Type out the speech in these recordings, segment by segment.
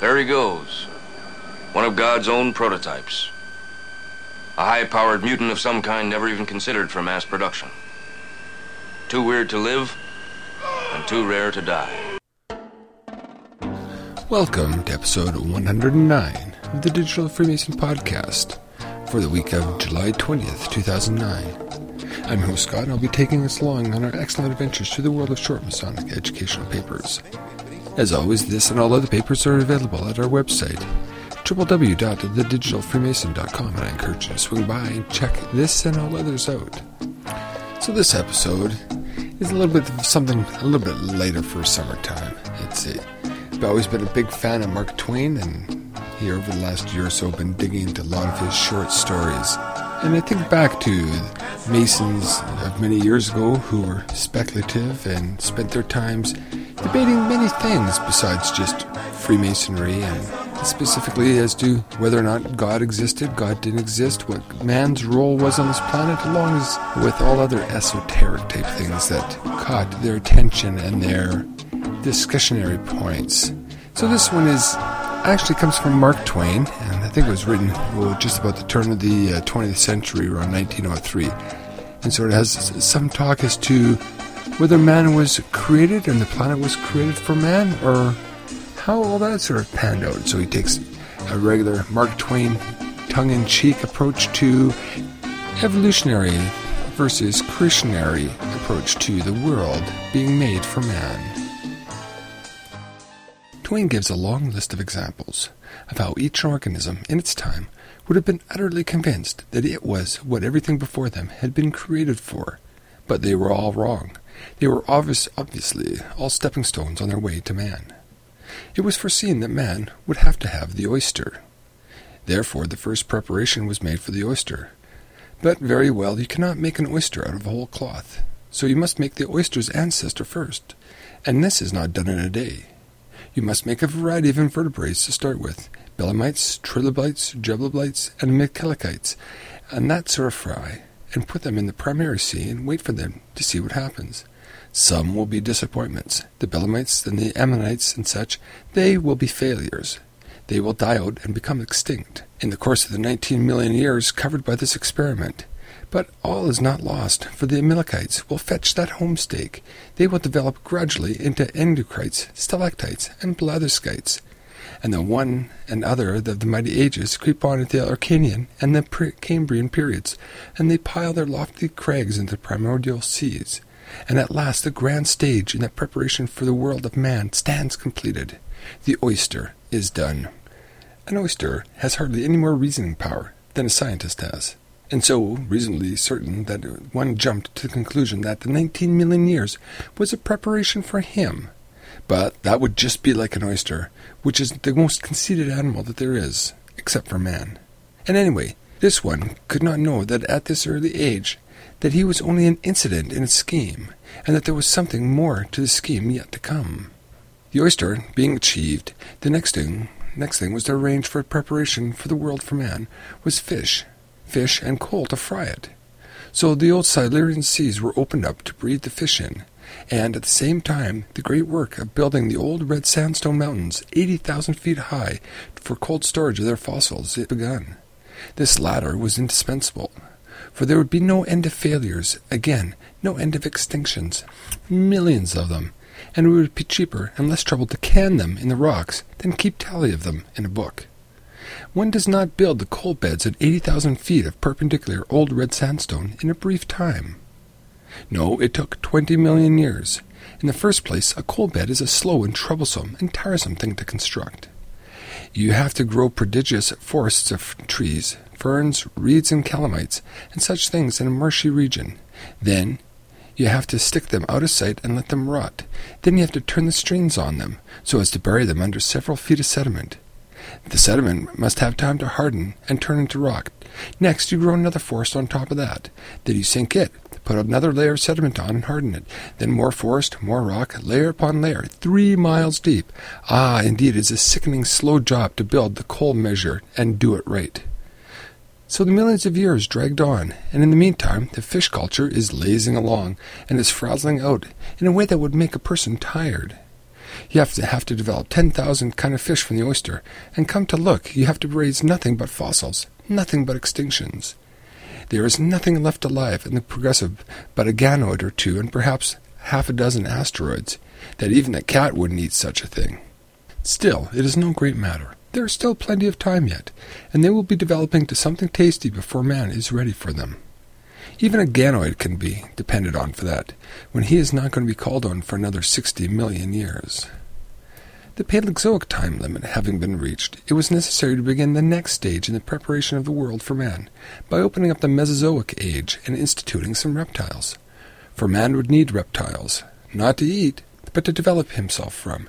There he goes. One of God's own prototypes. A high-powered mutant of some kind never even considered for mass production. Too weird to live, and too rare to die. Welcome to episode 109 of the Digital Freemason Podcast for the week of July 20th, 2009. I'm your host Scott, and I'll be taking us along on our excellent adventures through the world of short Masonic educational papers. As always, this and all other papers are available at our website, www.thedigitalfreemason.com, and I encourage you to swing by and check this and all others out. So this episode is a little bit of something a little bit later for summertime. It's a, I've always been a big fan of Mark Twain, and here over the last year or so, been digging into a lot of his short stories. And I think back to Masons of many years ago who were speculative and spent their times debating many things besides just Freemasonry and specifically as to whether or not God existed, God didn't exist, what man's role was on this planet, along with all other esoteric type things that caught their attention and their discussionary points. So this one is actually comes from Mark Twain, and I think it was written well, just about the turn of the uh, 20th century, around 1903. And so it has some talk as to whether man was created and the planet was created for man, or how all that sort of panned out. So he takes a regular Mark Twain tongue in cheek approach to evolutionary versus creationary approach to the world being made for man. Twain gives a long list of examples of how each organism in its time would have been utterly convinced that it was what everything before them had been created for, but they were all wrong. They were obvious, obviously all stepping stones on their way to man. It was foreseen that man would have to have the oyster. Therefore, the first preparation was made for the oyster. But very well, you cannot make an oyster out of a whole cloth, so you must make the oyster's ancestor first, and this is not done in a day. You must make a variety of invertebrates to start with belemnites, trilobites, gelobolites, and mckellikites, and that sort of fry, and put them in the primary sea and wait for them to see what happens. Some will be disappointments. The Belemnites and the Ammonites and such, they will be failures. They will die out and become extinct in the course of the 19 million years covered by this experiment. But all is not lost, for the Amalekites will fetch that homestake. They will develop gradually into endocrites, stalactites, and blatherskites. And the one and other of the mighty ages creep on into the Arcadian and the pre- Cambrian periods, and they pile their lofty crags into the primordial seas and at last the grand stage in that preparation for the world of man stands completed. The oyster is done. An oyster has hardly any more reasoning power than a scientist has, and so reasonably certain that one jumped to the conclusion that the 19 million years was a preparation for him. But that would just be like an oyster, which is the most conceited animal that there is, except for man. And anyway, this one could not know that at this early age that he was only an incident in a scheme, and that there was something more to the scheme yet to come. The oyster being achieved, the next thing next thing was to arrange for preparation for the world for man was fish, fish and coal to fry it. So the old Silurian seas were opened up to breed the fish in, and at the same time the great work of building the old red sandstone mountains, eighty thousand feet high, for cold storage of their fossils, it begun. This latter was indispensable, for there would be no end of failures, again, no end of extinctions, millions of them, and it would be cheaper and less trouble to can them in the rocks than keep tally of them in a book. One does not build the coal beds at 80,000 feet of perpendicular old red sandstone in a brief time. No, it took 20 million years. In the first place, a coal bed is a slow and troublesome and tiresome thing to construct. You have to grow prodigious forests of trees, ferns, reeds, and calamites, and such things in a marshy region. Then you have to stick them out of sight and let them rot. Then you have to turn the strings on them, so as to bury them under several feet of sediment. The sediment must have time to harden and turn into rock. Next, you grow another forest on top of that. Then you sink it, put another layer of sediment on and harden it. Then more forest, more rock, layer upon layer, three miles deep. Ah, indeed, it is a sickening slow job to build the coal measure and do it right. So the millions of years dragged on, and in the meantime the fish culture is lazing along and is frazzling out in a way that would make a person tired. You have to have to develop 10,000 kind of fish from the oyster, and come to look, you have to raise nothing but fossils, nothing but extinctions. There is nothing left alive in the progressive but a ganoid or two and perhaps half a dozen asteroids, that even a cat wouldn't eat such a thing. Still, it is no great matter. There is still plenty of time yet, and they will be developing to something tasty before man is ready for them. Even a ganoid can be depended on for that, when he is not going to be called on for another sixty million years. The Paleozoic time limit having been reached, it was necessary to begin the next stage in the preparation of the world for man, by opening up the Mesozoic age and instituting some reptiles. For man would need reptiles, not to eat, but to develop himself from.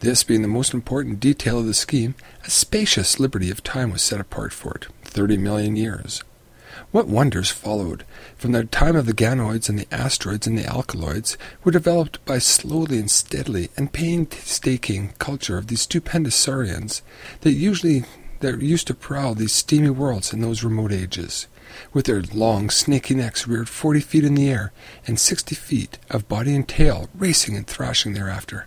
This being the most important detail of the scheme, a spacious liberty of time was set apart for it, thirty million years. What wonders followed! From the time of the ganoids and the asteroids and the alkaloids were developed by slowly and steadily and painstaking culture of these stupendous saurians that usually that used to prowl these steamy worlds in those remote ages, with their long, snaky necks reared forty feet in the air, and sixty feet of body and tail racing and thrashing thereafter.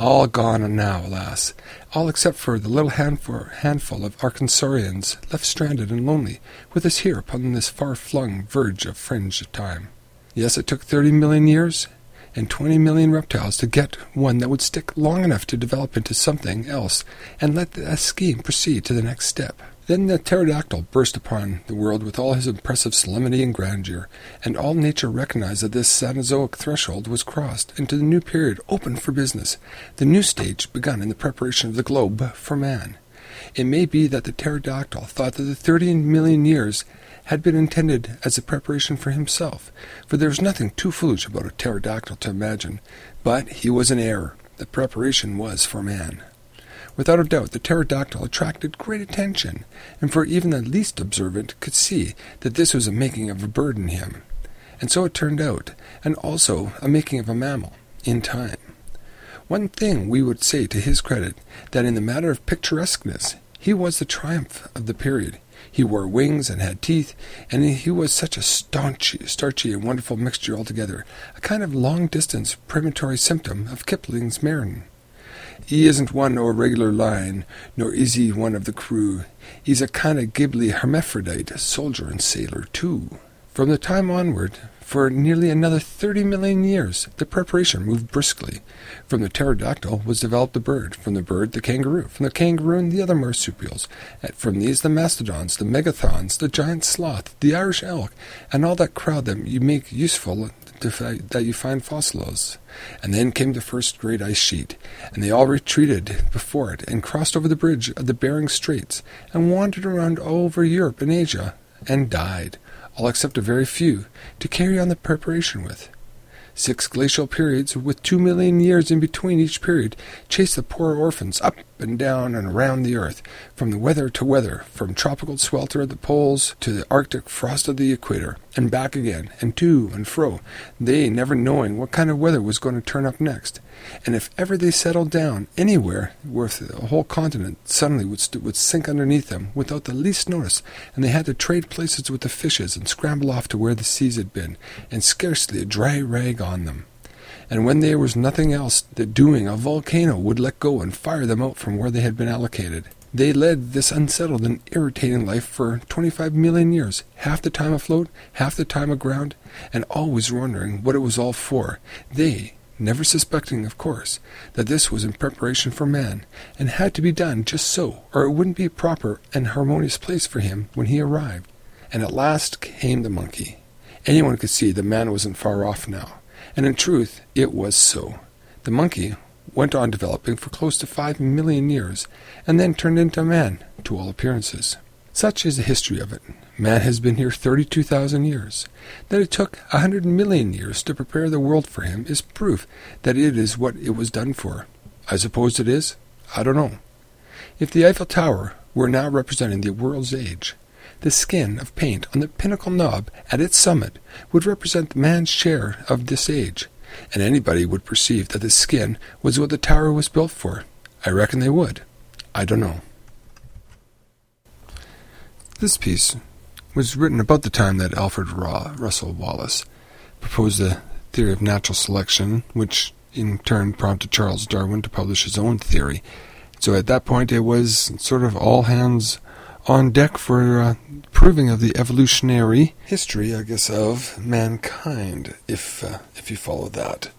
All gone now, alas, all except for the little handful, of Arkansarians left stranded and lonely with us here upon this far-flung verge of fringe of time. Yes, it took thirty million years and twenty million reptiles to get one that would stick long enough to develop into something else and let the scheme proceed to the next step. Then the pterodactyl burst upon the world with all his impressive solemnity and grandeur, and all nature recognized that this Cenozoic threshold was crossed into the new period open for business, the new stage begun in the preparation of the globe for man. It may be that the pterodactyl thought that the thirty million years had been intended as a preparation for himself, for there is nothing too foolish about a pterodactyl to imagine, but he was in error. The preparation was for man. Without a doubt, the pterodactyl attracted great attention, and for even the least observant could see that this was a making of a bird in him. And so it turned out, and also a making of a mammal, in time. One thing we would say to his credit, that in the matter of picturesqueness, he was the triumph of the period. He wore wings and had teeth, and he was such a staunchy, starchy, and wonderful mixture altogether, a kind of long-distance premonitory symptom of Kipling's Martin. He isn't one o' a regular line, nor is he one of the crew. He's a kind of Ghibli hermaphrodite, soldier and sailor too. From the time onward, for nearly another thirty million years, the preparation moved briskly. From the pterodactyl was developed the bird, from the bird the kangaroo, from the kangaroo the other marsupials, and from these the mastodons, the megathons, the giant sloth, the Irish elk, and all that crowd that you make useful that you find fossils. And then came the first great ice sheet, and they all retreated before it and crossed over the bridge of the Bering Straits and wandered around all over Europe and Asia and died, all except a very few, to carry on the preparation with. Six glacial periods, with two million years in between each period, chased the poor orphans up and down and around the earth, from the weather to weather, from tropical swelter at the poles to the arctic frost of the equator, and back again, and to and fro, they never knowing what kind of weather was going to turn up next. And if ever they settled down anywhere where the whole continent suddenly would, would sink underneath them without the least notice, and they had to trade places with the fishes and scramble off to where the seas had been, and scarcely a dry rag on them. And when there was nothing else that doing, a volcano would let go and fire them out from where they had been allocated. They led this unsettled and irritating life for 25 million years, half the time afloat, half the time aground, and always wondering what it was all for. They, never suspecting, of course, that this was in preparation for man, and had to be done just so, or it wouldn't be a proper and harmonious place for him when he arrived. And at last came the monkey. Anyone could see that man wasn't far off now, and in truth it was so. The monkey went on developing for close to five million years, and then turned into man, to all appearances. Such is the history of it. Man has been here 32,000 years. That it took a hundred million years to prepare the world for him is proof that it is what it was done for. I suppose it is? I don't know. If the Eiffel Tower were now representing the world's age, the skin of paint on the pinnacle knob at its summit would represent the man's share of this age, and anybody would perceive that the skin was what the tower was built for. I reckon they would. I don't know. This piece was written about the time that Alfred Russel Wallace proposed the theory of natural selection, which in turn prompted Charles Darwin to publish his own theory. So at that point, it was sort of all hands on deck for uh, proving of the evolutionary history, I guess, of mankind, if uh, if you follow that.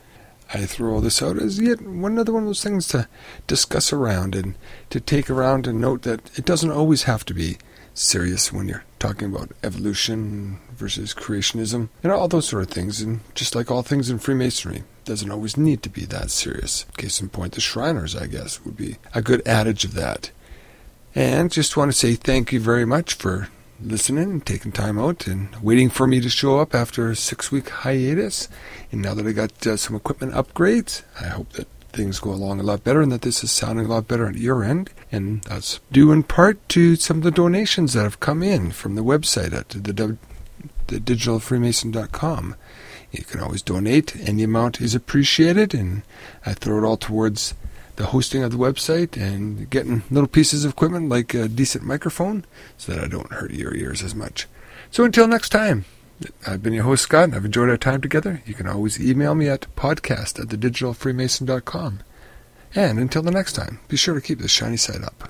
I throw all this out as yet one another one of those things to discuss around and to take around and note that it doesn't always have to be serious when you're talking about evolution versus creationism and all those sort of things. And just like all things in Freemasonry, doesn't always need to be that serious. Case in point, the Shriners, I guess, would be a good adage of that. And just want to say thank you very much for listening and taking time out and waiting for me to show up after a six week hiatus. And now that I got uh, some equipment upgrades, I hope that things go along a lot better and that this is sounding a lot better at your end. And that's due in part to some of the donations that have come in from the website at the, the digitalfreemason.com. You can always donate. Any amount is appreciated, and I throw it all towards the hosting of the website and getting little pieces of equipment like a decent microphone so that I don't hurt your ears as much. So until next time, I've been your host, Scott, and I've enjoyed our time together. You can always email me at podcast at thedigitalfreemason.com. And until the next time, be sure to keep the shiny side up.